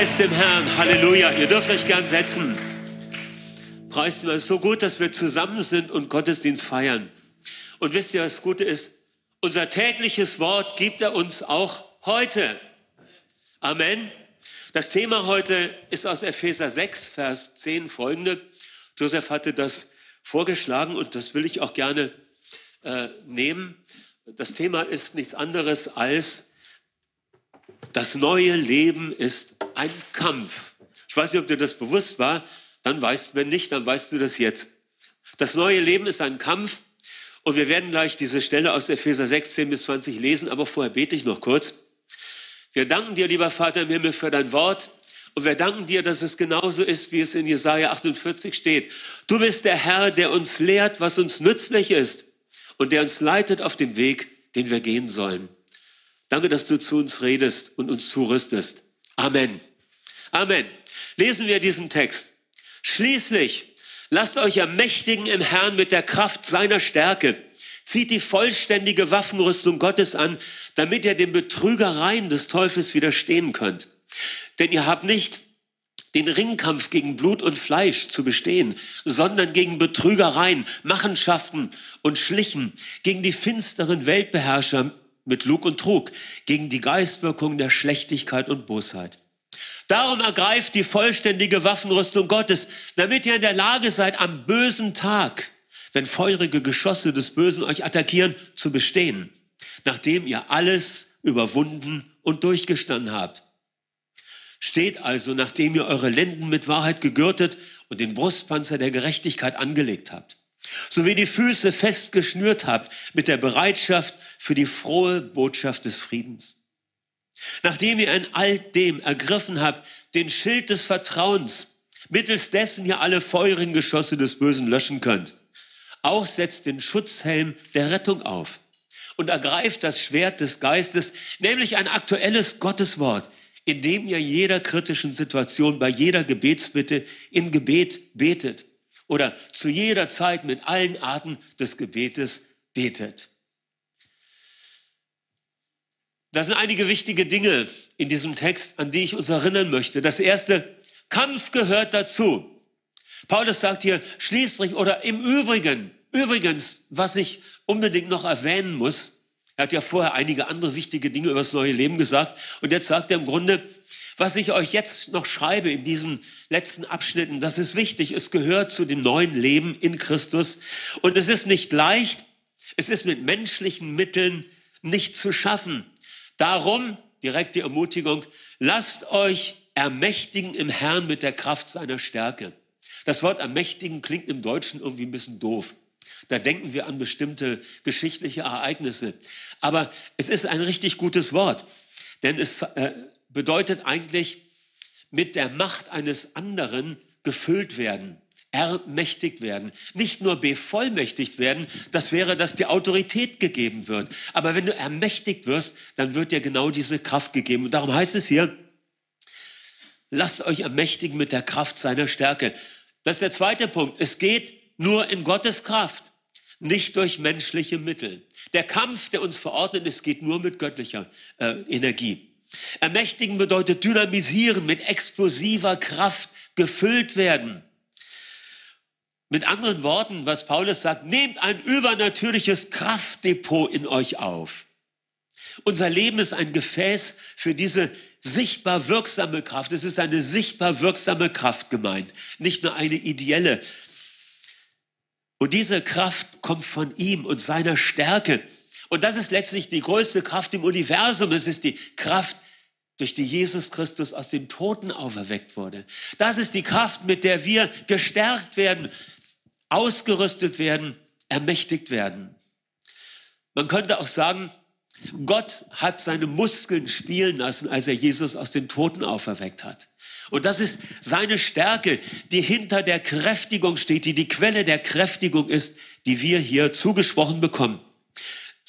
Preis dem Herrn. Halleluja. Ihr dürft euch gern setzen. Preis dem Herrn. Es ist so gut, dass wir zusammen sind und Gottesdienst feiern. Und wisst ihr, was das Gute ist? Unser tägliches Wort gibt er uns auch heute. Amen. Das Thema heute ist aus Epheser 6, Vers 10 folgende. Joseph hatte das vorgeschlagen und das will ich auch gerne äh, nehmen. Das Thema ist nichts anderes als das neue Leben ist ein Kampf. Ich weiß nicht, ob dir das bewusst war. Dann weißt, wenn nicht, dann weißt du das jetzt. Das neue Leben ist ein Kampf. Und wir werden gleich diese Stelle aus Epheser 16 bis 20 lesen, aber vorher bete ich noch kurz. Wir danken dir, lieber Vater im Himmel, für dein Wort. Und wir danken dir, dass es genauso ist, wie es in Jesaja 48 steht. Du bist der Herr, der uns lehrt, was uns nützlich ist und der uns leitet auf dem Weg, den wir gehen sollen. Danke, dass du zu uns redest und uns zurüstest. Amen. Amen. Lesen wir diesen Text. Schließlich lasst euch ermächtigen im Herrn mit der Kraft seiner Stärke. Zieht die vollständige Waffenrüstung Gottes an, damit ihr den Betrügereien des Teufels widerstehen könnt. Denn ihr habt nicht den Ringkampf gegen Blut und Fleisch zu bestehen, sondern gegen Betrügereien, Machenschaften und Schlichen, gegen die finsteren Weltbeherrscher mit Lug und Trug, gegen die Geistwirkung der Schlechtigkeit und Bosheit. Darum ergreift die vollständige Waffenrüstung Gottes, damit ihr in der Lage seid, am bösen Tag, wenn feurige Geschosse des Bösen euch attackieren, zu bestehen, nachdem ihr alles überwunden und durchgestanden habt. Steht also, nachdem ihr eure Lenden mit Wahrheit gegürtet und den Brustpanzer der Gerechtigkeit angelegt habt so wie die Füße fest geschnürt habt mit der Bereitschaft für die frohe Botschaft des Friedens. Nachdem ihr in all dem ergriffen habt, den Schild des Vertrauens, mittels dessen ihr alle feurigen Geschosse des Bösen löschen könnt, auch setzt den Schutzhelm der Rettung auf und ergreift das Schwert des Geistes, nämlich ein aktuelles Gotteswort, in dem ihr jeder kritischen Situation, bei jeder Gebetsbitte in Gebet betet oder zu jeder Zeit mit allen Arten des Gebetes betet. Das sind einige wichtige Dinge in diesem Text, an die ich uns erinnern möchte. Das erste, Kampf gehört dazu. Paulus sagt hier schließlich oder im Übrigen, übrigens, was ich unbedingt noch erwähnen muss, er hat ja vorher einige andere wichtige Dinge über das neue Leben gesagt und jetzt sagt er im Grunde, was ich euch jetzt noch schreibe in diesen letzten Abschnitten, das ist wichtig. Es gehört zu dem neuen Leben in Christus. Und es ist nicht leicht, es ist mit menschlichen Mitteln nicht zu schaffen. Darum, direkte Ermutigung, lasst euch ermächtigen im Herrn mit der Kraft seiner Stärke. Das Wort ermächtigen klingt im Deutschen irgendwie ein bisschen doof. Da denken wir an bestimmte geschichtliche Ereignisse. Aber es ist ein richtig gutes Wort, denn es äh, bedeutet eigentlich mit der Macht eines anderen gefüllt werden, ermächtigt werden, nicht nur bevollmächtigt werden, das wäre, dass die Autorität gegeben wird. Aber wenn du ermächtigt wirst, dann wird dir genau diese Kraft gegeben. Und darum heißt es hier, lasst euch ermächtigen mit der Kraft seiner Stärke. Das ist der zweite Punkt. Es geht nur in Gottes Kraft, nicht durch menschliche Mittel. Der Kampf, der uns verordnet ist, geht nur mit göttlicher äh, Energie. Ermächtigen bedeutet dynamisieren, mit explosiver Kraft gefüllt werden. Mit anderen Worten, was Paulus sagt, nehmt ein übernatürliches Kraftdepot in euch auf. Unser Leben ist ein Gefäß für diese sichtbar wirksame Kraft. Es ist eine sichtbar wirksame Kraft gemeint, nicht nur eine ideelle. Und diese Kraft kommt von ihm und seiner Stärke. Und das ist letztlich die größte Kraft im Universum. Es ist die Kraft, durch die Jesus Christus aus den Toten auferweckt wurde. Das ist die Kraft, mit der wir gestärkt werden, ausgerüstet werden, ermächtigt werden. Man könnte auch sagen, Gott hat seine Muskeln spielen lassen, als er Jesus aus den Toten auferweckt hat. Und das ist seine Stärke, die hinter der Kräftigung steht, die die Quelle der Kräftigung ist, die wir hier zugesprochen bekommen.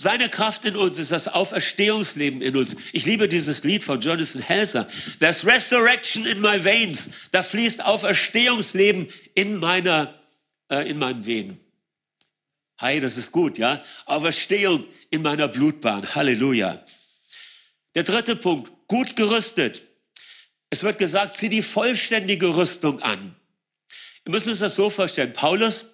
Seine Kraft in uns ist das Auferstehungsleben in uns. Ich liebe dieses Lied von Jonathan Helser. There's resurrection in my veins. Da fließt Auferstehungsleben in meiner, äh, in meinen Venen. Hi, das ist gut, ja? Auferstehung in meiner Blutbahn. Halleluja. Der dritte Punkt, gut gerüstet. Es wird gesagt, zieh die vollständige Rüstung an. Wir müssen uns das so vorstellen. Paulus,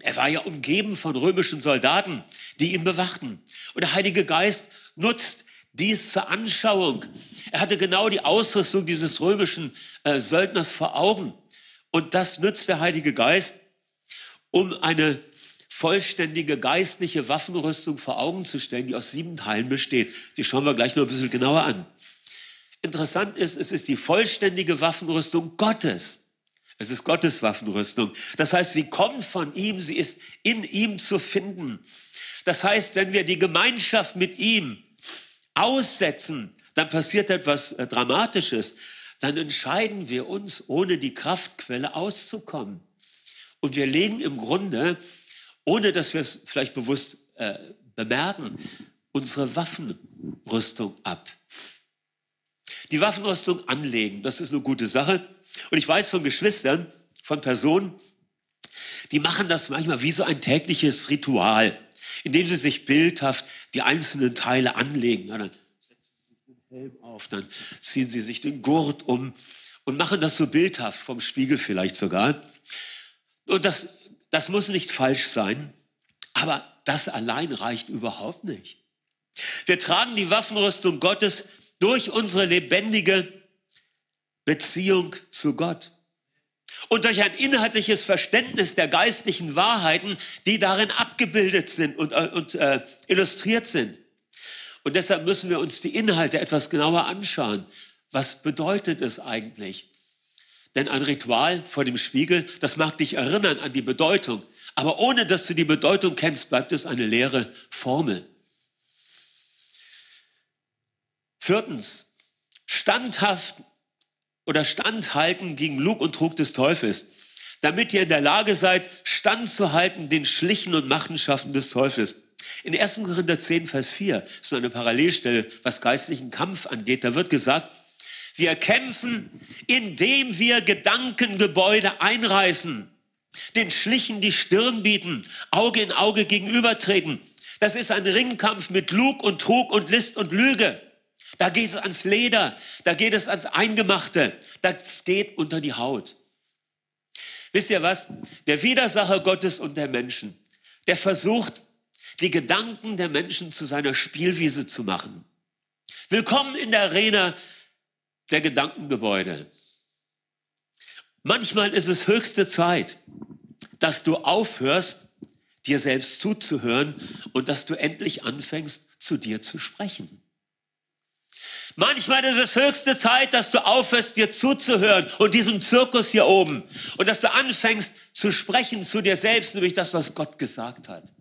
er war ja umgeben von römischen Soldaten, die ihn bewachten. Und der Heilige Geist nutzt dies zur Anschauung. Er hatte genau die Ausrüstung dieses römischen äh, Söldners vor Augen. Und das nützt der Heilige Geist, um eine vollständige geistliche Waffenrüstung vor Augen zu stellen, die aus sieben Teilen besteht. Die schauen wir gleich noch ein bisschen genauer an. Interessant ist, es ist die vollständige Waffenrüstung Gottes. Es ist Gottes Waffenrüstung. Das heißt, sie kommt von ihm, sie ist in ihm zu finden. Das heißt, wenn wir die Gemeinschaft mit ihm aussetzen, dann passiert etwas äh, Dramatisches. Dann entscheiden wir uns, ohne die Kraftquelle auszukommen. Und wir legen im Grunde ohne dass wir es vielleicht bewusst äh, bemerken, unsere Waffenrüstung ab. Die Waffenrüstung anlegen, das ist eine gute Sache. Und ich weiß von Geschwistern, von Personen, die machen das manchmal wie so ein tägliches Ritual, indem sie sich bildhaft die einzelnen Teile anlegen. Ja, dann setzen sie sich den Helm auf, dann ziehen sie sich den Gurt um und machen das so bildhaft, vom Spiegel vielleicht sogar. Und das das muss nicht falsch sein, aber das allein reicht überhaupt nicht. Wir tragen die Waffenrüstung Gottes durch unsere lebendige Beziehung zu Gott und durch ein inhaltliches Verständnis der geistlichen Wahrheiten, die darin abgebildet sind und, äh, und äh, illustriert sind. Und deshalb müssen wir uns die Inhalte etwas genauer anschauen. Was bedeutet es eigentlich? Denn ein Ritual vor dem Spiegel, das mag dich erinnern an die Bedeutung. Aber ohne dass du die Bedeutung kennst, bleibt es eine leere Formel. Viertens, standhaft oder standhalten gegen Lug und Trug des Teufels, damit ihr in der Lage seid, standzuhalten den Schlichen und Machenschaften des Teufels. In 1. Korinther 10, Vers 4 ist so eine Parallelstelle, was geistlichen Kampf angeht. Da wird gesagt, wir kämpfen, indem wir Gedankengebäude einreißen, den Schlichen die Stirn bieten, Auge in Auge gegenübertreten. Das ist ein Ringkampf mit Lug und Trug und List und Lüge. Da geht es ans Leder, da geht es ans Eingemachte, das geht unter die Haut. Wisst ihr was? Der Widersacher Gottes und der Menschen, der versucht, die Gedanken der Menschen zu seiner Spielwiese zu machen. Willkommen in der Arena der Gedankengebäude. Manchmal ist es höchste Zeit, dass du aufhörst, dir selbst zuzuhören und dass du endlich anfängst, zu dir zu sprechen. Manchmal ist es höchste Zeit, dass du aufhörst, dir zuzuhören und diesem Zirkus hier oben und dass du anfängst zu sprechen zu dir selbst, nämlich das, was Gott gesagt hat.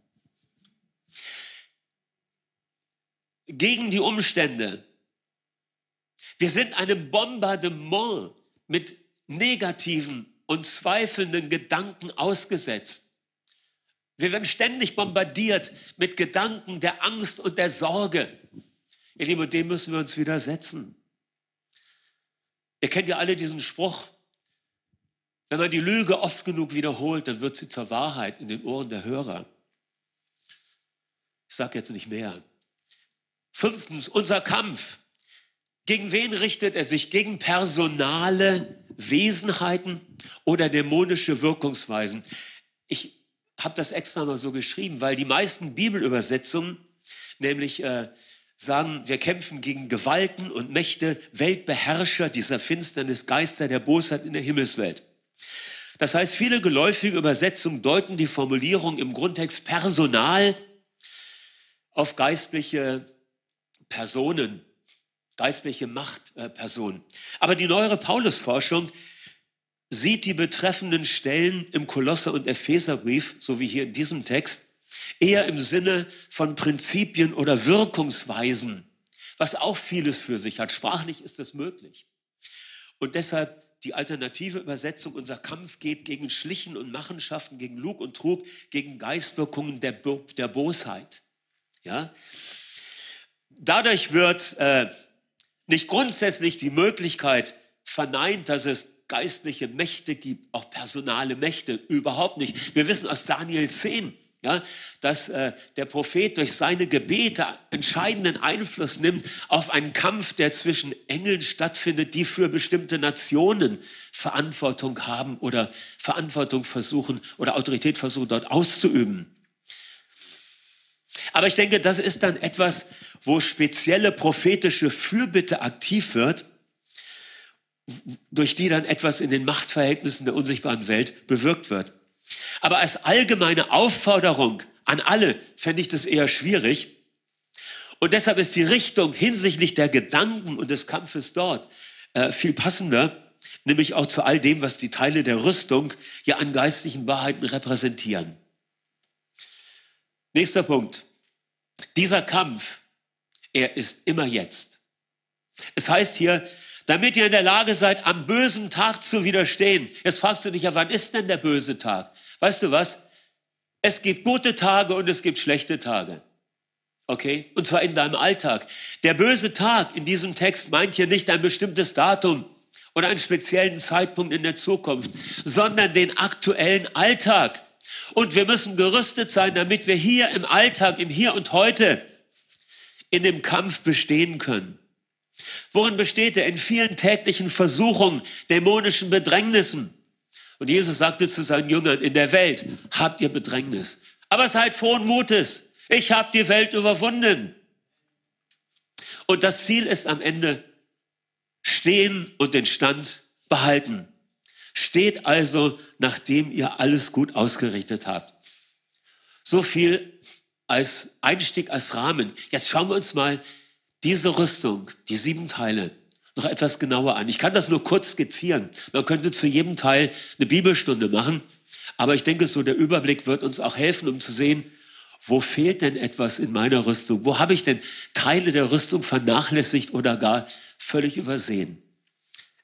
Gegen die Umstände, wir sind einem Bombardement mit negativen und zweifelnden Gedanken ausgesetzt. Wir werden ständig bombardiert mit Gedanken der Angst und der Sorge. Ihr Lieben, dem müssen wir uns widersetzen. Ihr kennt ja alle diesen Spruch. Wenn man die Lüge oft genug wiederholt, dann wird sie zur Wahrheit in den Ohren der Hörer. Ich sage jetzt nicht mehr. Fünftens, unser Kampf gegen wen richtet er sich? Gegen personale Wesenheiten oder dämonische Wirkungsweisen? Ich habe das extra mal so geschrieben, weil die meisten Bibelübersetzungen nämlich äh, sagen, wir kämpfen gegen Gewalten und Mächte, Weltbeherrscher dieser Finsternis, Geister der Bosheit in der Himmelswelt. Das heißt, viele geläufige Übersetzungen deuten die Formulierung im Grundtext Personal auf geistliche Personen geistliche Machtperson. Aber die neuere Paulusforschung sieht die betreffenden Stellen im Kolosser- und Epheserbrief, so wie hier in diesem Text, eher im Sinne von Prinzipien oder Wirkungsweisen, was auch vieles für sich hat. Sprachlich ist das möglich. Und deshalb die alternative Übersetzung, unser Kampf geht gegen Schlichen und Machenschaften, gegen Lug und Trug, gegen Geistwirkungen der, Bo der Bosheit. Ja? Dadurch wird äh, nicht grundsätzlich die Möglichkeit verneint, dass es geistliche Mächte gibt, auch personale Mächte, überhaupt nicht. Wir wissen aus Daniel 10, ja, dass äh, der Prophet durch seine Gebete entscheidenden Einfluss nimmt auf einen Kampf, der zwischen Engeln stattfindet, die für bestimmte Nationen Verantwortung haben oder Verantwortung versuchen oder Autorität versuchen dort auszuüben. Aber ich denke, das ist dann etwas, wo spezielle prophetische Fürbitte aktiv wird, durch die dann etwas in den Machtverhältnissen der unsichtbaren Welt bewirkt wird. Aber als allgemeine Aufforderung an alle fände ich das eher schwierig. Und deshalb ist die Richtung hinsichtlich der Gedanken und des Kampfes dort äh, viel passender, nämlich auch zu all dem, was die Teile der Rüstung ja an geistlichen Wahrheiten repräsentieren. Nächster Punkt. Dieser Kampf, er ist immer jetzt. Es heißt hier, damit ihr in der Lage seid, am bösen Tag zu widerstehen. Jetzt fragst du dich ja, wann ist denn der böse Tag? Weißt du was? Es gibt gute Tage und es gibt schlechte Tage. Okay? Und zwar in deinem Alltag. Der böse Tag in diesem Text meint hier nicht ein bestimmtes Datum oder einen speziellen Zeitpunkt in der Zukunft, sondern den aktuellen Alltag. Und wir müssen gerüstet sein, damit wir hier im Alltag, im Hier und Heute in dem Kampf bestehen können. Worin besteht er? In vielen täglichen Versuchungen, dämonischen Bedrängnissen. Und Jesus sagte zu seinen Jüngern, in der Welt habt ihr Bedrängnis. Aber seid frohen Mutes. Ich habe die Welt überwunden. Und das Ziel ist am Ende stehen und den Stand behalten. Steht also, nachdem ihr alles gut ausgerichtet habt. So viel als Einstieg, als Rahmen. Jetzt schauen wir uns mal diese Rüstung, die sieben Teile, noch etwas genauer an. Ich kann das nur kurz skizzieren. Man könnte zu jedem Teil eine Bibelstunde machen. Aber ich denke, so der Überblick wird uns auch helfen, um zu sehen, wo fehlt denn etwas in meiner Rüstung? Wo habe ich denn Teile der Rüstung vernachlässigt oder gar völlig übersehen?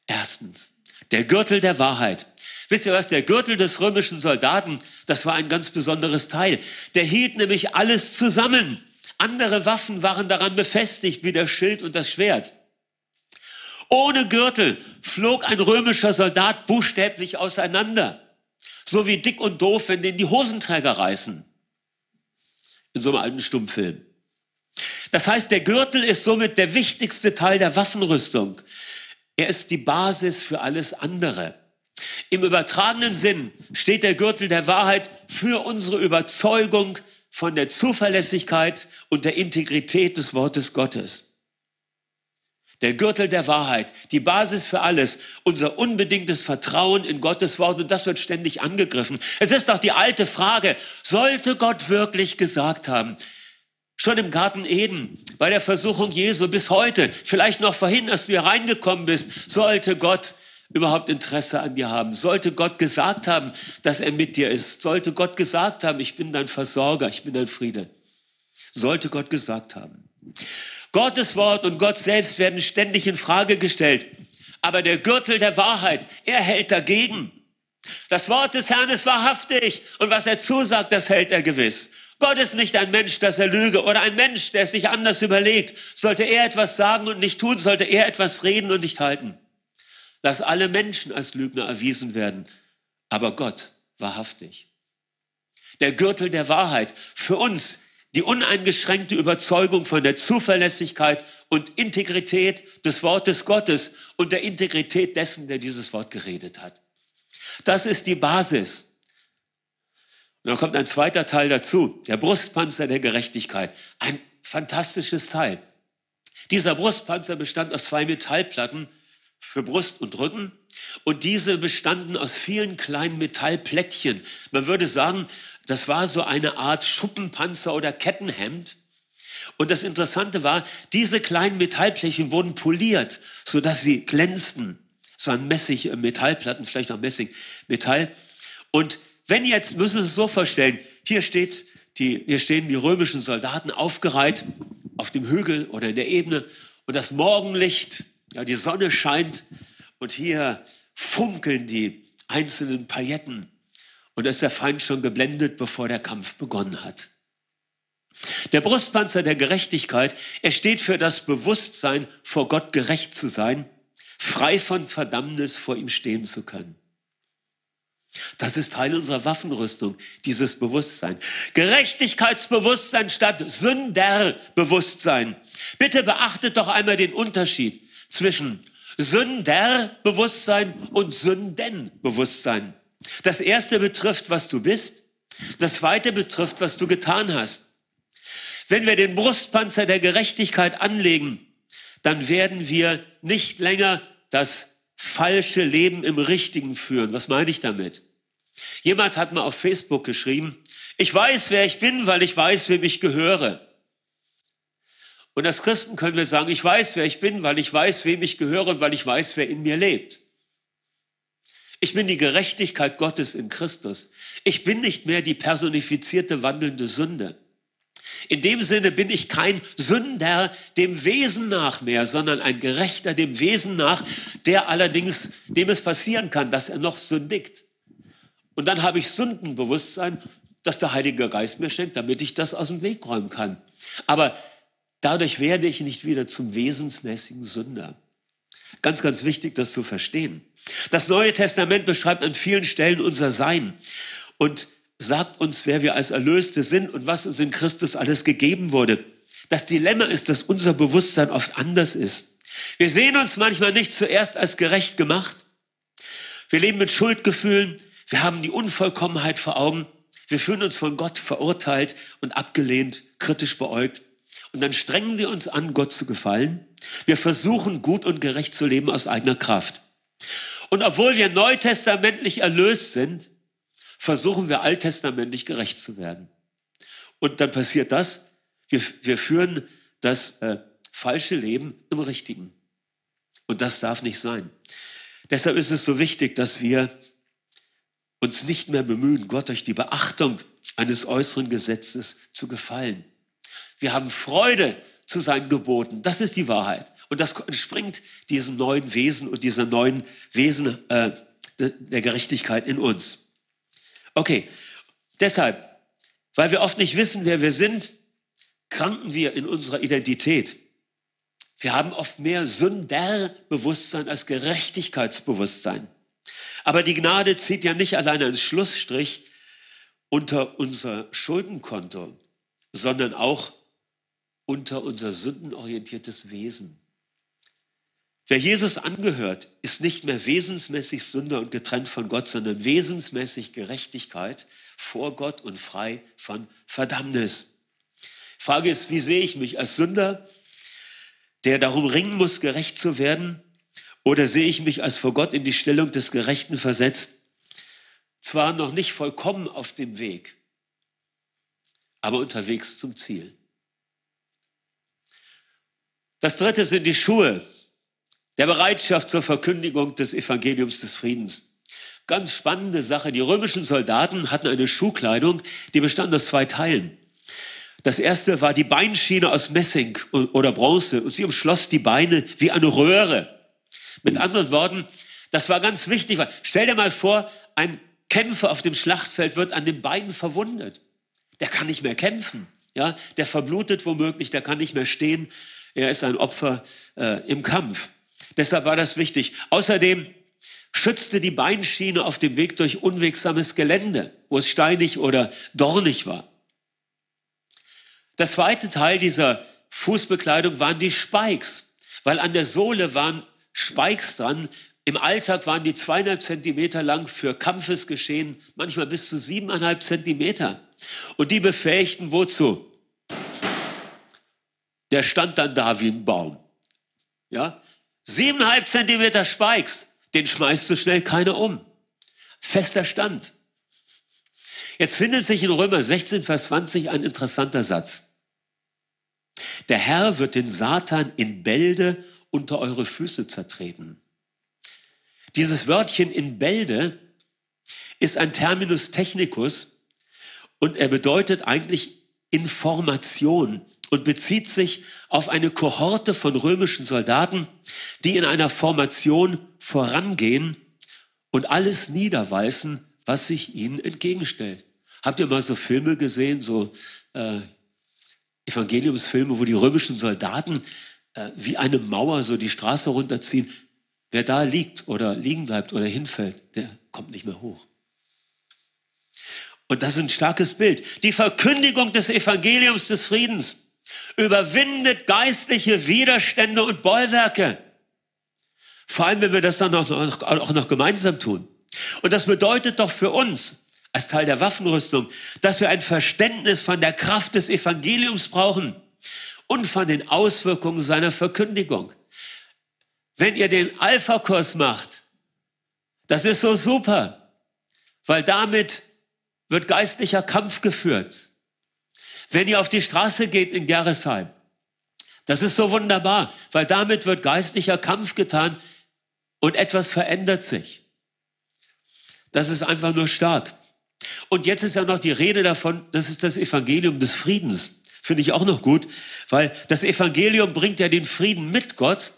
Erstens, der Gürtel der Wahrheit. Wisst ihr was? Der Gürtel des römischen Soldaten, das war ein ganz besonderes Teil. Der hielt nämlich alles zusammen. Andere Waffen waren daran befestigt, wie der Schild und das Schwert. Ohne Gürtel flog ein römischer Soldat buchstäblich auseinander. So wie dick und doof, wenn den die Hosenträger reißen. In so einem alten Stummfilm. Das heißt, der Gürtel ist somit der wichtigste Teil der Waffenrüstung. Er ist die Basis für alles andere. Im übertragenen Sinn steht der Gürtel der Wahrheit für unsere Überzeugung von der Zuverlässigkeit und der Integrität des Wortes Gottes. Der Gürtel der Wahrheit, die Basis für alles, unser unbedingtes Vertrauen in Gottes Wort und das wird ständig angegriffen. Es ist doch die alte Frage, sollte Gott wirklich gesagt haben, schon im Garten Eden, bei der Versuchung Jesu bis heute, vielleicht noch vorhin, als du hier reingekommen bist, sollte Gott überhaupt Interesse an dir haben? Sollte Gott gesagt haben, dass er mit dir ist? Sollte Gott gesagt haben, ich bin dein Versorger, ich bin dein Friede? Sollte Gott gesagt haben. Gottes Wort und Gott selbst werden ständig in Frage gestellt. Aber der Gürtel der Wahrheit, er hält dagegen. Das Wort des Herrn ist wahrhaftig und was er zusagt, das hält er gewiss. Gott ist nicht ein Mensch, dass er lüge oder ein Mensch, der es sich anders überlegt. Sollte er etwas sagen und nicht tun, sollte er etwas reden und nicht halten. Lass alle Menschen als Lügner erwiesen werden, aber Gott wahrhaftig. Der Gürtel der Wahrheit für uns die uneingeschränkte Überzeugung von der Zuverlässigkeit und Integrität des Wortes Gottes und der Integrität dessen, der dieses Wort geredet hat. Das ist die Basis. Und dann kommt ein zweiter Teil dazu, der Brustpanzer der Gerechtigkeit. Ein fantastisches Teil. Dieser Brustpanzer bestand aus zwei Metallplatten für Brust und Rücken und diese bestanden aus vielen kleinen Metallplättchen. Man würde sagen, das war so eine Art Schuppenpanzer oder Kettenhemd. Und das Interessante war, diese kleinen Metallplättchen wurden poliert, sodass sie glänzten. Es waren Messing, äh, Metallplatten, vielleicht auch Messing, Metall. Und wenn jetzt, müssen Sie es so vorstellen, hier steht die, hier stehen die römischen Soldaten aufgereiht auf dem Hügel oder in der Ebene und das Morgenlicht, ja, die Sonne scheint und hier funkeln die einzelnen Pailletten und ist der Feind schon geblendet, bevor der Kampf begonnen hat. Der Brustpanzer der Gerechtigkeit, er steht für das Bewusstsein, vor Gott gerecht zu sein, frei von Verdammnis vor ihm stehen zu können. Das ist Teil unserer Waffenrüstung, dieses Bewusstsein. Gerechtigkeitsbewusstsein statt Sünderbewusstsein. Bitte beachtet doch einmal den Unterschied zwischen Sünderbewusstsein und Sündenbewusstsein. Das erste betrifft, was du bist. Das zweite betrifft, was du getan hast. Wenn wir den Brustpanzer der Gerechtigkeit anlegen, dann werden wir nicht länger das falsche Leben im Richtigen führen. Was meine ich damit? Jemand hat mal auf Facebook geschrieben, ich weiß, wer ich bin, weil ich weiß, wem ich gehöre. Und als Christen können wir sagen, ich weiß, wer ich bin, weil ich weiß, wem ich gehöre und weil ich weiß, wer in mir lebt. Ich bin die Gerechtigkeit Gottes in Christus. Ich bin nicht mehr die personifizierte wandelnde Sünde. In dem Sinne bin ich kein Sünder dem Wesen nach mehr, sondern ein Gerechter dem Wesen nach, der allerdings, dem es passieren kann, dass er noch sündigt. Und dann habe ich Sündenbewusstsein, das der Heilige Geist mir schenkt, damit ich das aus dem Weg räumen kann. Aber dadurch werde ich nicht wieder zum wesensmäßigen Sünder. Ganz, ganz wichtig, das zu verstehen. Das Neue Testament beschreibt an vielen Stellen unser Sein. Und sagt uns, wer wir als Erlöste sind und was uns in Christus alles gegeben wurde. Das Dilemma ist, dass unser Bewusstsein oft anders ist. Wir sehen uns manchmal nicht zuerst als gerecht gemacht. Wir leben mit Schuldgefühlen. Wir haben die Unvollkommenheit vor Augen. Wir fühlen uns von Gott verurteilt und abgelehnt, kritisch beäugt. Und dann strengen wir uns an, Gott zu gefallen. Wir versuchen, gut und gerecht zu leben aus eigener Kraft. Und obwohl wir neutestamentlich erlöst sind, versuchen wir alttestamentlich gerecht zu werden. Und dann passiert das, wir, wir führen das äh, falsche Leben im Richtigen. Und das darf nicht sein. Deshalb ist es so wichtig, dass wir uns nicht mehr bemühen, Gott durch die Beachtung eines äußeren Gesetzes zu gefallen. Wir haben Freude zu seinen Geboten. Das ist die Wahrheit. Und das entspringt diesem neuen Wesen und dieser neuen Wesen äh, der Gerechtigkeit in uns. Okay, deshalb, weil wir oft nicht wissen, wer wir sind, kranken wir in unserer Identität. Wir haben oft mehr Sünderbewusstsein als Gerechtigkeitsbewusstsein. Aber die Gnade zieht ja nicht alleine einen Schlussstrich unter unser Schuldenkonto, sondern auch unter unser sündenorientiertes Wesen. Wer Jesus angehört, ist nicht mehr wesensmäßig Sünder und getrennt von Gott, sondern wesensmäßig Gerechtigkeit vor Gott und frei von Verdammnis. Frage ist, wie sehe ich mich als Sünder, der darum ringen muss, gerecht zu werden? Oder sehe ich mich als vor Gott in die Stellung des Gerechten versetzt? Zwar noch nicht vollkommen auf dem Weg, aber unterwegs zum Ziel. Das dritte sind die Schuhe, der Bereitschaft zur Verkündigung des Evangeliums des Friedens. Ganz spannende Sache. Die römischen Soldaten hatten eine Schuhkleidung, die bestand aus zwei Teilen. Das erste war die Beinschiene aus Messing oder Bronze und sie umschloss die Beine wie eine Röhre. Mit anderen Worten, das war ganz wichtig. Stell dir mal vor, ein Kämpfer auf dem Schlachtfeld wird an den Beinen verwundet. Der kann nicht mehr kämpfen. Ja, der verblutet womöglich, der kann nicht mehr stehen. Er ist ein Opfer äh, im Kampf. Deshalb war das wichtig. Außerdem schützte die Beinschiene auf dem Weg durch unwegsames Gelände, wo es steinig oder dornig war. Das zweite Teil dieser Fußbekleidung waren die Spikes, weil an der Sohle waren Spikes dran. Im Alltag waren die zweieinhalb Zentimeter lang für Kampfesgeschehen, manchmal bis zu siebeneinhalb Zentimeter. Und die befähigten wozu? Der stand dann da wie ein Baum. Ja, Siebeneinhalb Zentimeter Spikes, den schmeißt so schnell keiner um. Fester Stand. Jetzt findet sich in Römer 16, Vers 20 ein interessanter Satz. Der Herr wird den Satan in Bälde unter eure Füße zertreten. Dieses Wörtchen in Bälde ist ein Terminus technicus und er bedeutet eigentlich Information und bezieht sich auf eine Kohorte von römischen Soldaten, die in einer Formation vorangehen und alles niederweisen, was sich ihnen entgegenstellt. Habt ihr mal so Filme gesehen, so äh, Evangeliumsfilme, wo die römischen Soldaten äh, wie eine Mauer so die Straße runterziehen? Wer da liegt oder liegen bleibt oder hinfällt, der kommt nicht mehr hoch. Und das ist ein starkes Bild. Die Verkündigung des Evangeliums des Friedens überwindet geistliche Widerstände und Bollwerke. Vor allem, wenn wir das dann auch noch, auch noch gemeinsam tun. Und das bedeutet doch für uns, als Teil der Waffenrüstung, dass wir ein Verständnis von der Kraft des Evangeliums brauchen und von den Auswirkungen seiner Verkündigung. Wenn ihr den Alpha-Kurs macht, das ist so super, weil damit wird geistlicher Kampf geführt. Wenn ihr auf die Straße geht in Gerresheim, das ist so wunderbar, weil damit wird geistlicher Kampf getan und etwas verändert sich. Das ist einfach nur stark. Und jetzt ist ja noch die Rede davon, das ist das Evangelium des Friedens. Finde ich auch noch gut, weil das Evangelium bringt ja den Frieden mit Gott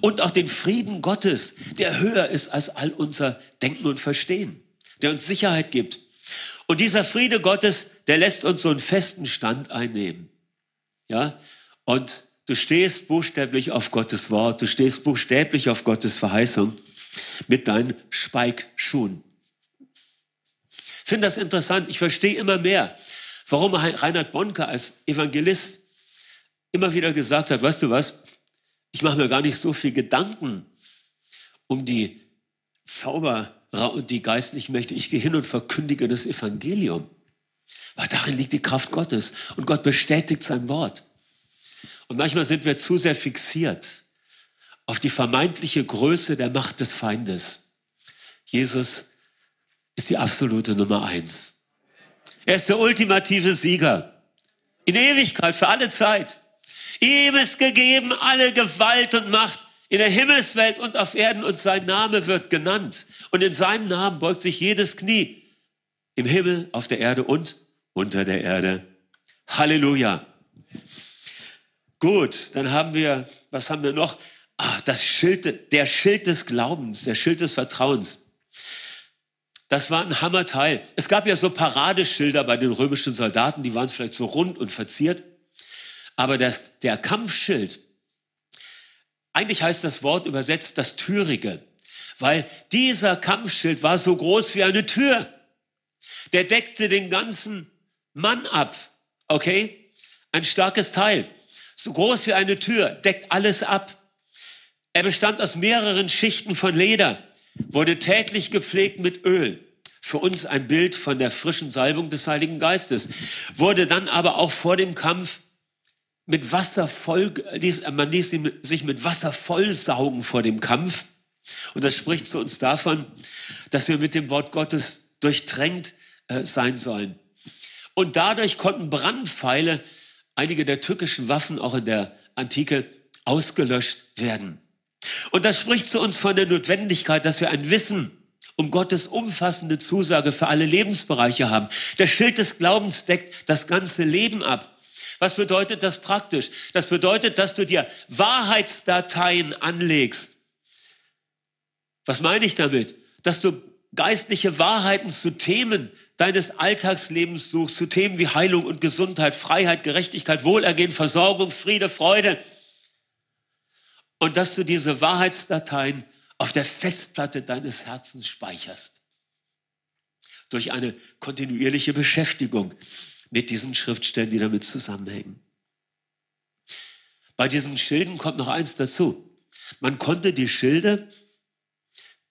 und auch den Frieden Gottes, der höher ist als all unser Denken und Verstehen, der uns Sicherheit gibt. Und dieser Friede Gottes, der lässt uns so einen festen Stand einnehmen. Ja? Und du stehst buchstäblich auf Gottes Wort, du stehst buchstäblich auf Gottes Verheißung mit deinen Speikschuhen. Ich finde das interessant. Ich verstehe immer mehr, warum Reinhard Bonke als Evangelist immer wieder gesagt hat, weißt du was, ich mache mir gar nicht so viel Gedanken um die Zauberer und die geistlichen Mächte. Ich gehe hin und verkündige das Evangelium. Weil darin liegt die Kraft Gottes. Und Gott bestätigt sein Wort. Und manchmal sind wir zu sehr fixiert auf die vermeintliche Größe der Macht des Feindes. Jesus ist die absolute Nummer eins. Er ist der ultimative Sieger. In Ewigkeit, für alle Zeit. Ihm ist gegeben alle Gewalt und Macht in der Himmelswelt und auf Erden und sein Name wird genannt. Und in seinem Namen beugt sich jedes Knie im Himmel, auf der Erde und unter der Erde. Halleluja. Gut, dann haben wir, was haben wir noch? Ach, das Schild, der Schild des Glaubens, der Schild des Vertrauens. Das war ein Hammerteil. Es gab ja so Paradeschilder bei den römischen Soldaten, die waren vielleicht so rund und verziert. Aber das, der Kampfschild, eigentlich heißt das Wort übersetzt das Türige, weil dieser Kampfschild war so groß wie eine Tür. Der deckte den ganzen Mann ab, okay? Ein starkes Teil, so groß wie eine Tür, deckt alles ab. Er bestand aus mehreren Schichten von Leder, wurde täglich gepflegt mit Öl. Für uns ein Bild von der frischen Salbung des Heiligen Geistes. Wurde dann aber auch vor dem Kampf mit Wasser voll, man ließ sich mit Wasser vollsaugen vor dem Kampf. Und das spricht zu uns davon, dass wir mit dem Wort Gottes durchtränkt äh, sein sollen. Und dadurch konnten Brandpfeile, einige der türkischen Waffen auch in der Antike, ausgelöscht werden. Und das spricht zu uns von der Notwendigkeit, dass wir ein Wissen um Gottes umfassende Zusage für alle Lebensbereiche haben. Der Schild des Glaubens deckt das ganze Leben ab. Was bedeutet das praktisch? Das bedeutet, dass du dir Wahrheitsdateien anlegst. Was meine ich damit? Dass du geistliche Wahrheiten zu Themen deines Alltagslebens suchst, zu Themen wie Heilung und Gesundheit, Freiheit, Gerechtigkeit, Wohlergehen, Versorgung, Friede, Freude. Und dass du diese Wahrheitsdateien auf der Festplatte deines Herzens speicherst. Durch eine kontinuierliche Beschäftigung mit diesen Schriftstellen, die damit zusammenhängen. Bei diesen Schilden kommt noch eins dazu. Man konnte die Schilde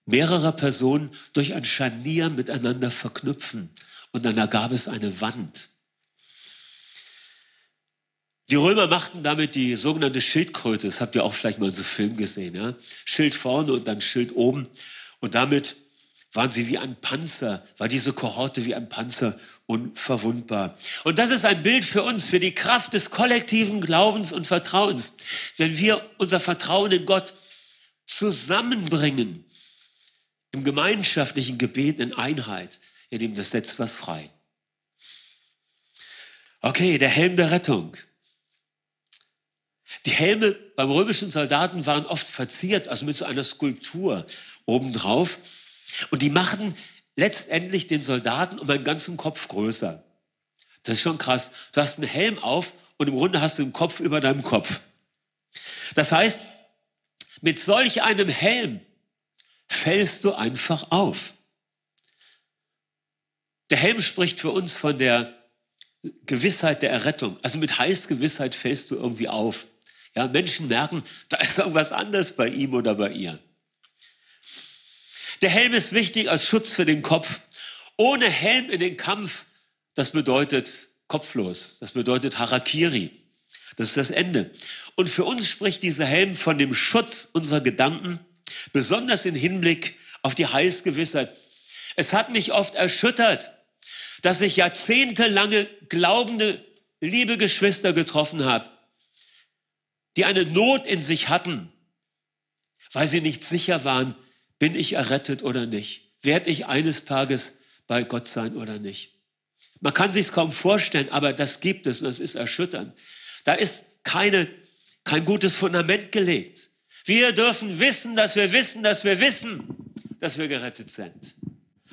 mehrerer Personen durch ein Scharnier miteinander verknüpfen und dann ergab es eine Wand. Die Römer machten damit die sogenannte Schildkröte. Das habt ihr auch vielleicht mal in so Film gesehen. Ja? Schild vorne und dann Schild oben. Und damit waren sie wie ein Panzer, war diese Kohorte wie ein Panzer unverwundbar. Und das ist ein Bild für uns, für die Kraft des kollektiven Glaubens und Vertrauens. Wenn wir unser Vertrauen in Gott zusammenbringen, im gemeinschaftlichen Gebet in Einheit, ihr Lieben, das setzt was frei. Okay, der Helm der Rettung. Die Helme beim römischen Soldaten waren oft verziert, also mit so einer Skulptur obendrauf. Und die machten letztendlich den Soldaten um einen ganzen Kopf größer. Das ist schon krass. Du hast einen Helm auf und im Grunde hast du einen Kopf über deinem Kopf. Das heißt, mit solch einem Helm fällst du einfach auf. Der Helm spricht für uns von der Gewissheit der Errettung. Also mit Heißgewissheit fällst du irgendwie auf. Ja, Menschen merken, da ist irgendwas anders bei ihm oder bei ihr. Der Helm ist wichtig als Schutz für den Kopf. Ohne Helm in den Kampf, das bedeutet kopflos. Das bedeutet Harakiri. Das ist das Ende. Und für uns spricht dieser Helm von dem Schutz unserer Gedanken, besonders im Hinblick auf die Heilsgewissheit. Es hat mich oft erschüttert, dass ich jahrzehntelange glaubende, liebe Geschwister getroffen habe, die eine Not in sich hatten, weil sie nicht sicher waren, bin ich errettet oder nicht? Werde ich eines Tages bei Gott sein oder nicht? Man kann sich kaum vorstellen, aber das gibt es und das ist erschütternd. Da ist keine, kein gutes Fundament gelegt. Wir dürfen wissen, dass wir wissen, dass wir wissen, dass wir gerettet sind.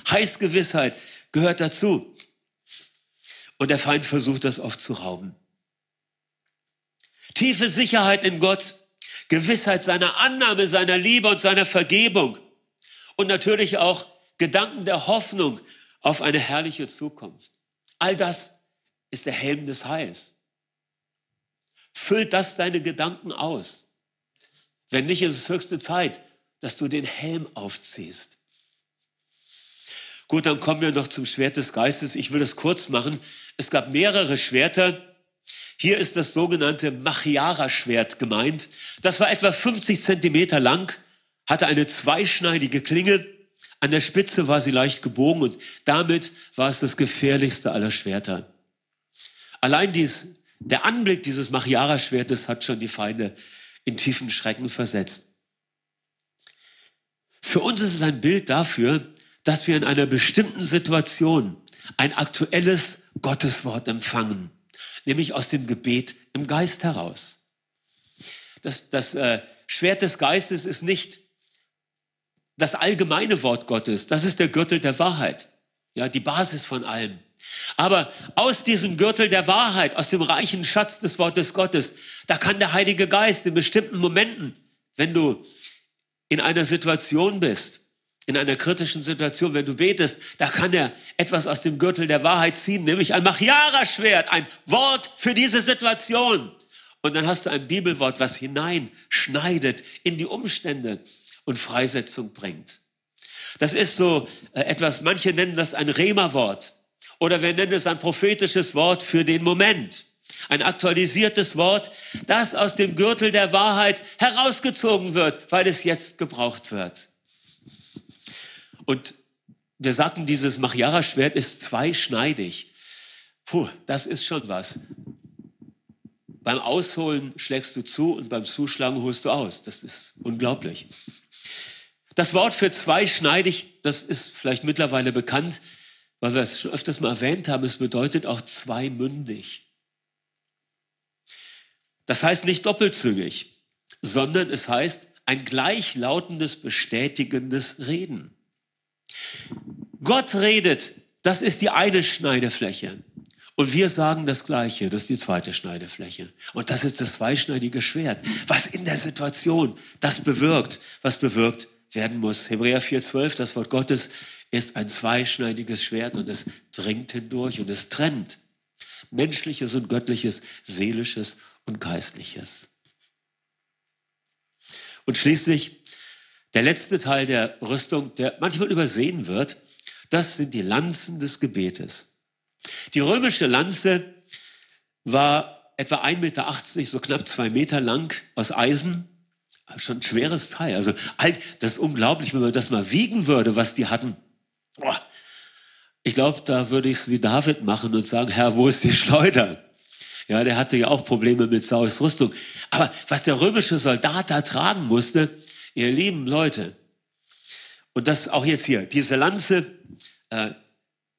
Heißgewissheit gehört dazu. Und der Feind versucht das oft zu rauben. Tiefe Sicherheit in Gott, Gewissheit seiner Annahme, seiner Liebe und seiner Vergebung. Und natürlich auch Gedanken der Hoffnung auf eine herrliche Zukunft. All das ist der Helm des Heils. Füllt das deine Gedanken aus? Wenn nicht, ist es höchste Zeit, dass du den Helm aufziehst. Gut, dann kommen wir noch zum Schwert des Geistes. Ich will es kurz machen. Es gab mehrere Schwerter. Hier ist das sogenannte Machiara-Schwert gemeint. Das war etwa 50 Zentimeter lang, hatte eine zweischneidige Klinge. An der Spitze war sie leicht gebogen und damit war es das gefährlichste aller Schwerter. Allein dies, der Anblick dieses Machiara-Schwertes hat schon die Feinde in tiefen Schrecken versetzt. Für uns ist es ein Bild dafür, dass wir in einer bestimmten Situation ein aktuelles Gotteswort empfangen, nämlich aus dem Gebet im Geist heraus. Das, das äh, Schwert des Geistes ist nicht das allgemeine Wort Gottes, das ist der Gürtel der Wahrheit, ja, die Basis von allem. Aber aus diesem Gürtel der Wahrheit, aus dem reichen Schatz des Wortes Gottes, da kann der Heilige Geist in bestimmten Momenten, wenn du in einer Situation bist, in einer kritischen Situation, wenn du betest, da kann er etwas aus dem Gürtel der Wahrheit ziehen, nämlich ein Machiara-Schwert, ein Wort für diese Situation. Und dann hast du ein Bibelwort, was hineinschneidet in die Umstände und Freisetzung bringt. Das ist so äh, etwas, manche nennen das ein Rema-Wort. Oder wir nennen es ein prophetisches Wort für den Moment. Ein aktualisiertes Wort, das aus dem Gürtel der Wahrheit herausgezogen wird, weil es jetzt gebraucht wird. Und wir sagten, dieses Machiara-Schwert ist zweischneidig. Puh, das ist schon was. Beim Ausholen schlägst du zu und beim Zuschlagen holst du aus. Das ist unglaublich. Das Wort für zweischneidig, das ist vielleicht mittlerweile bekannt, weil wir es schon öfters mal erwähnt haben, es bedeutet auch zweimündig. Das heißt nicht doppelzüngig, sondern es heißt ein gleichlautendes, bestätigendes Reden. Gott redet, das ist die eine Schneidefläche. Und wir sagen das Gleiche, das ist die zweite Schneidefläche. Und das ist das zweischneidige Schwert, was in der Situation das bewirkt, was bewirkt werden muss. Hebräer 4,12, das Wort Gottes ist ein zweischneidiges Schwert und es dringt hindurch und es trennt menschliches und göttliches, seelisches und geistliches. Und schließlich der letzte Teil der Rüstung, der manchmal übersehen wird, das sind die Lanzen des Gebetes. Die römische Lanze war etwa 1,80 Meter, so knapp zwei Meter lang aus Eisen. Schon ein schweres Teil. Also das ist unglaublich, wenn man das mal wiegen würde, was die hatten. Boah. Ich glaube, da würde ich es wie David machen und sagen, Herr, wo ist die Schleuder? Ja, der hatte ja auch Probleme mit Saus Rüstung. Aber was der römische Soldat da tragen musste, ihr lieben Leute, und das auch jetzt hier, diese Lanze, äh,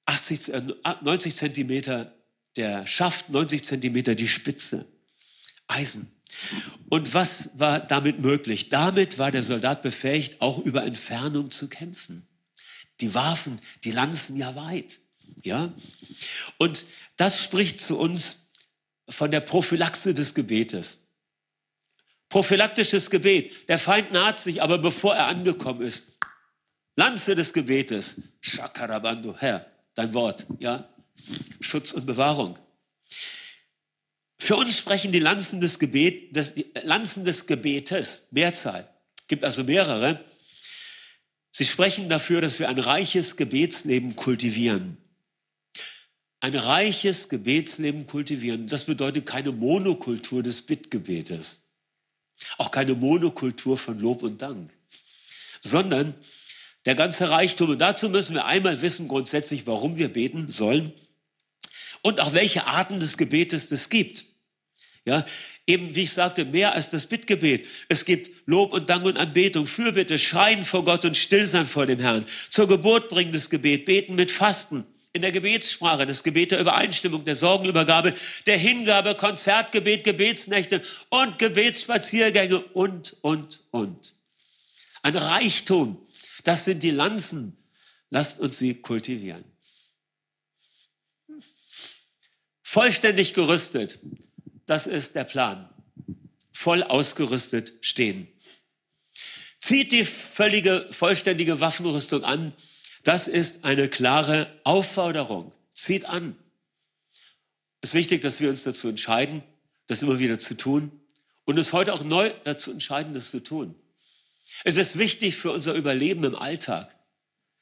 80, äh, 90 Zentimeter der Schaft, 90 Zentimeter die Spitze. Eisen. Und was war damit möglich? Damit war der Soldat befähigt, auch über Entfernung zu kämpfen die warfen die Lanzen ja weit. Ja? Und das spricht zu uns von der Prophylaxe des Gebetes. Prophylaktisches Gebet. Der Feind naht sich, aber bevor er angekommen ist, Lanze des Gebetes. Shakarabando, Herr, dein Wort, ja. Schutz und Bewahrung. Für uns sprechen die Lanzen des, Gebet, des, Lanzen des Gebetes, Mehrzahl, gibt also mehrere. Sie sprechen dafür, dass wir ein reiches Gebetsleben kultivieren. Ein reiches Gebetsleben kultivieren. Das bedeutet keine Monokultur des Bittgebetes. Auch keine Monokultur von Lob und Dank. Sondern der ganze Reichtum. Und dazu müssen wir einmal wissen grundsätzlich, warum wir beten sollen und auch welche Arten des Gebetes es gibt. Ja, eben wie ich sagte, mehr als das Bittgebet. Es gibt Lob und Dank und Anbetung, Fürbitte, Schreien vor Gott und Stillsein vor dem Herrn. Zur Geburt bringendes Gebet, Beten mit Fasten. In der Gebetssprache, das Gebet der Übereinstimmung, der Sorgenübergabe, der Hingabe, Konzertgebet, Gebetsnächte und Gebetsspaziergänge und, und, und. Ein Reichtum. Das sind die Lanzen. Lasst uns sie kultivieren. Vollständig gerüstet das ist der Plan. Voll ausgerüstet stehen. Zieht die völlige, vollständige Waffenrüstung an. Das ist eine klare Aufforderung. Zieht an. Es ist wichtig, dass wir uns dazu entscheiden, das immer wieder zu tun und es heute auch neu dazu entscheiden, das zu tun. Es ist wichtig für unser Überleben im Alltag,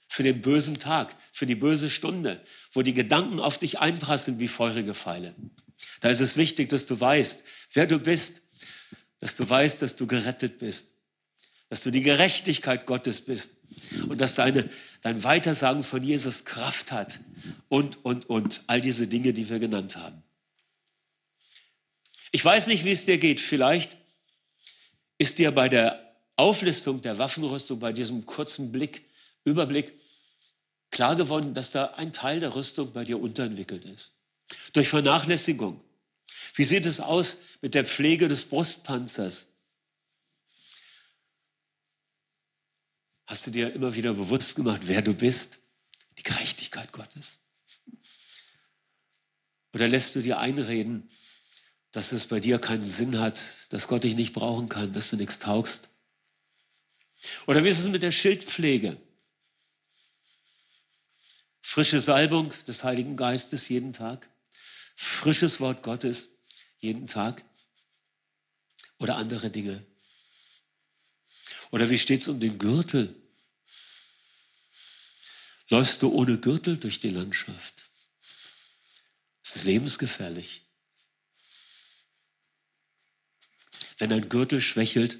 für den bösen Tag, für die böse Stunde, wo die Gedanken auf dich einprasseln wie feurige Pfeile. Da ist es wichtig, dass du weißt, wer du bist, dass du weißt, dass du gerettet bist, dass du die Gerechtigkeit Gottes bist und dass deine, dein Weitersagen von Jesus Kraft hat und, und, und. All diese Dinge, die wir genannt haben. Ich weiß nicht, wie es dir geht. Vielleicht ist dir bei der Auflistung der Waffenrüstung, bei diesem kurzen Blick, Überblick, klar geworden, dass da ein Teil der Rüstung bei dir unterentwickelt ist. Durch Vernachlässigung, wie sieht es aus mit der Pflege des Brustpanzers? Hast du dir immer wieder bewusst gemacht, wer du bist? Die Gerechtigkeit Gottes. Oder lässt du dir einreden, dass es bei dir keinen Sinn hat, dass Gott dich nicht brauchen kann, dass du nichts taugst? Oder wie ist es mit der Schildpflege? Frische Salbung des Heiligen Geistes jeden Tag, frisches Wort Gottes, jeden Tag? Oder andere Dinge? Oder wie steht es um den Gürtel? Läufst du ohne Gürtel durch die Landschaft? Es ist lebensgefährlich. Wenn ein Gürtel schwächelt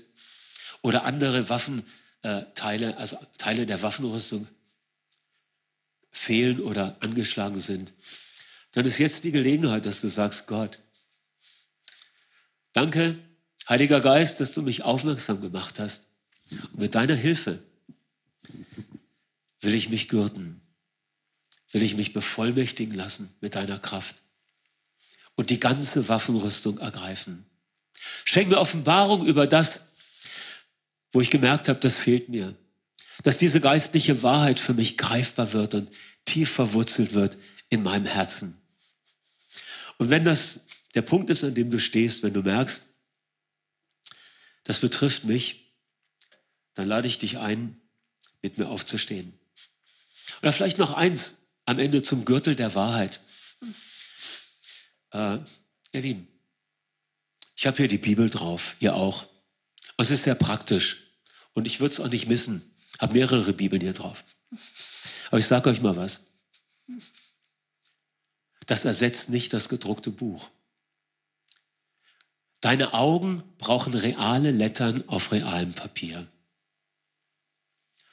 oder andere Waffenteile, äh, also Teile der Waffenrüstung fehlen oder angeschlagen sind, dann ist jetzt die Gelegenheit, dass du sagst, Gott, Danke, Heiliger Geist, dass du mich aufmerksam gemacht hast. Und mit deiner Hilfe will ich mich gürten, will ich mich bevollmächtigen lassen mit deiner Kraft und die ganze Waffenrüstung ergreifen. Schenk mir Offenbarung über das, wo ich gemerkt habe, das fehlt mir. Dass diese geistliche Wahrheit für mich greifbar wird und tief verwurzelt wird in meinem Herzen. Und wenn das der Punkt ist, an dem du stehst, wenn du merkst, das betrifft mich, dann lade ich dich ein, mit mir aufzustehen. Oder vielleicht noch eins am Ende zum Gürtel der Wahrheit. Äh, ihr Lieben, ich habe hier die Bibel drauf, ihr auch. Und es ist sehr praktisch. Und ich würde es auch nicht missen. Ich habe mehrere Bibeln hier drauf. Aber ich sage euch mal was. Das ersetzt nicht das gedruckte Buch. Deine Augen brauchen reale Lettern auf realem Papier.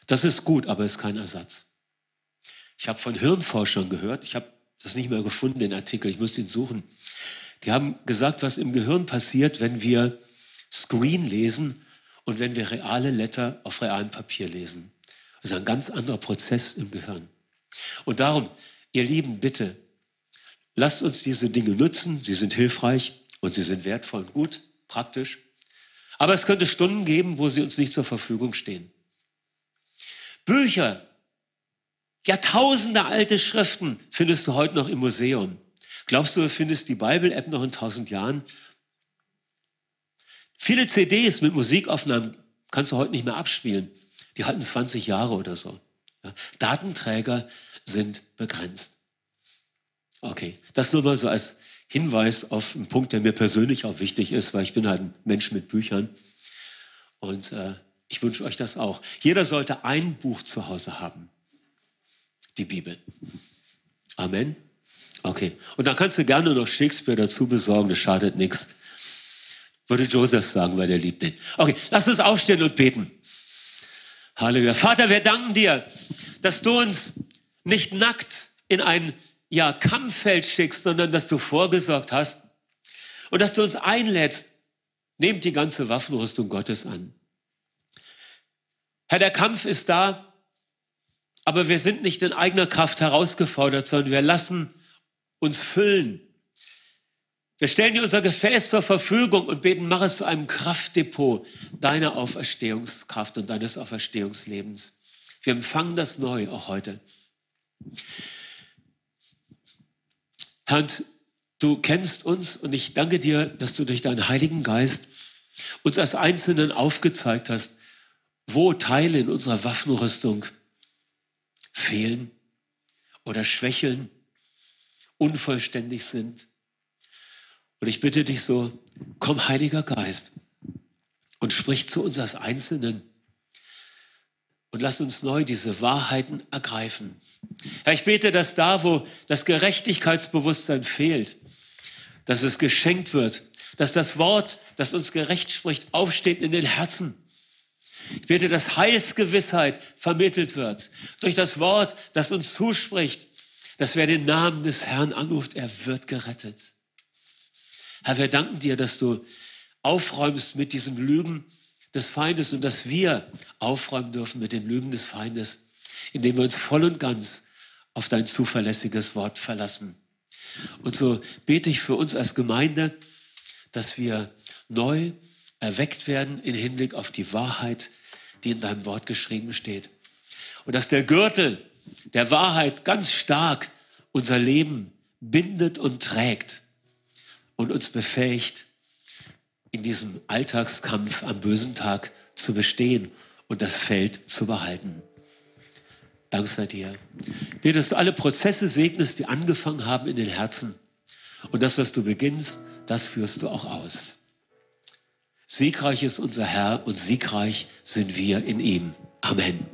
Das ist gut, aber ist kein Ersatz. Ich habe von Hirnforschern gehört, ich habe das nicht mehr gefunden, den Artikel, ich muss ihn suchen. Die haben gesagt, was im Gehirn passiert, wenn wir Screen lesen und wenn wir reale Letter auf realem Papier lesen. Das ist ein ganz anderer Prozess im Gehirn. Und darum, ihr Lieben, bitte, lasst uns diese Dinge nutzen, sie sind hilfreich, und sie sind wertvoll und gut, praktisch. Aber es könnte Stunden geben, wo sie uns nicht zur Verfügung stehen. Bücher, Jahrtausende alte Schriften findest du heute noch im Museum. Glaubst du, du findest die Bible-App noch in tausend Jahren? Viele CDs mit Musikaufnahmen kannst du heute nicht mehr abspielen. Die halten 20 Jahre oder so. Ja. Datenträger sind begrenzt. Okay, das nur mal so als Hinweis auf einen Punkt, der mir persönlich auch wichtig ist, weil ich bin halt ein Mensch mit Büchern. Und äh, ich wünsche euch das auch. Jeder sollte ein Buch zu Hause haben. Die Bibel. Amen. Okay. Und dann kannst du gerne noch Shakespeare dazu besorgen, das schadet nichts. Würde Joseph sagen, weil er liebt den. Okay, lass uns aufstehen und beten. Halleluja. Vater, wir danken dir, dass du uns nicht nackt in ein ja, Kampffeld schickst, sondern dass du vorgesorgt hast und dass du uns einlädst, nehmt die ganze Waffenrüstung Gottes an. Herr, der Kampf ist da, aber wir sind nicht in eigener Kraft herausgefordert, sondern wir lassen uns füllen. Wir stellen dir unser Gefäß zur Verfügung und beten, mach es zu einem Kraftdepot deiner Auferstehungskraft und deines Auferstehungslebens. Wir empfangen das neu, auch heute. Herr, du kennst uns und ich danke dir, dass du durch deinen Heiligen Geist uns als Einzelnen aufgezeigt hast, wo Teile in unserer Waffenrüstung fehlen oder schwächeln, unvollständig sind. Und ich bitte dich so, komm Heiliger Geist und sprich zu uns als Einzelnen und lass uns neu diese Wahrheiten ergreifen. Herr, ich bete, dass da, wo das Gerechtigkeitsbewusstsein fehlt, dass es geschenkt wird, dass das Wort, das uns gerecht spricht, aufsteht in den Herzen ich bete, dass Heilsgewissheit vermittelt wird durch das Wort, das uns zuspricht, dass wer den Namen des Herrn anruft, er wird gerettet. Herr, wir danken dir, dass du aufräumst mit diesen Lügen des Feindes und dass wir aufräumen dürfen mit den Lügen des Feindes, indem wir uns voll und ganz auf dein zuverlässiges Wort verlassen. Und so bete ich für uns als Gemeinde, dass wir neu erweckt werden im Hinblick auf die Wahrheit, die in deinem Wort geschrieben steht. Und dass der Gürtel der Wahrheit ganz stark unser Leben bindet und trägt und uns befähigt, in diesem Alltagskampf am bösen Tag zu bestehen und das Feld zu behalten. Dank sei dir. Wir, dass du alle Prozesse segnest, die angefangen haben in den Herzen. Und das, was du beginnst, das führst du auch aus. Siegreich ist unser Herr und siegreich sind wir in ihm. Amen.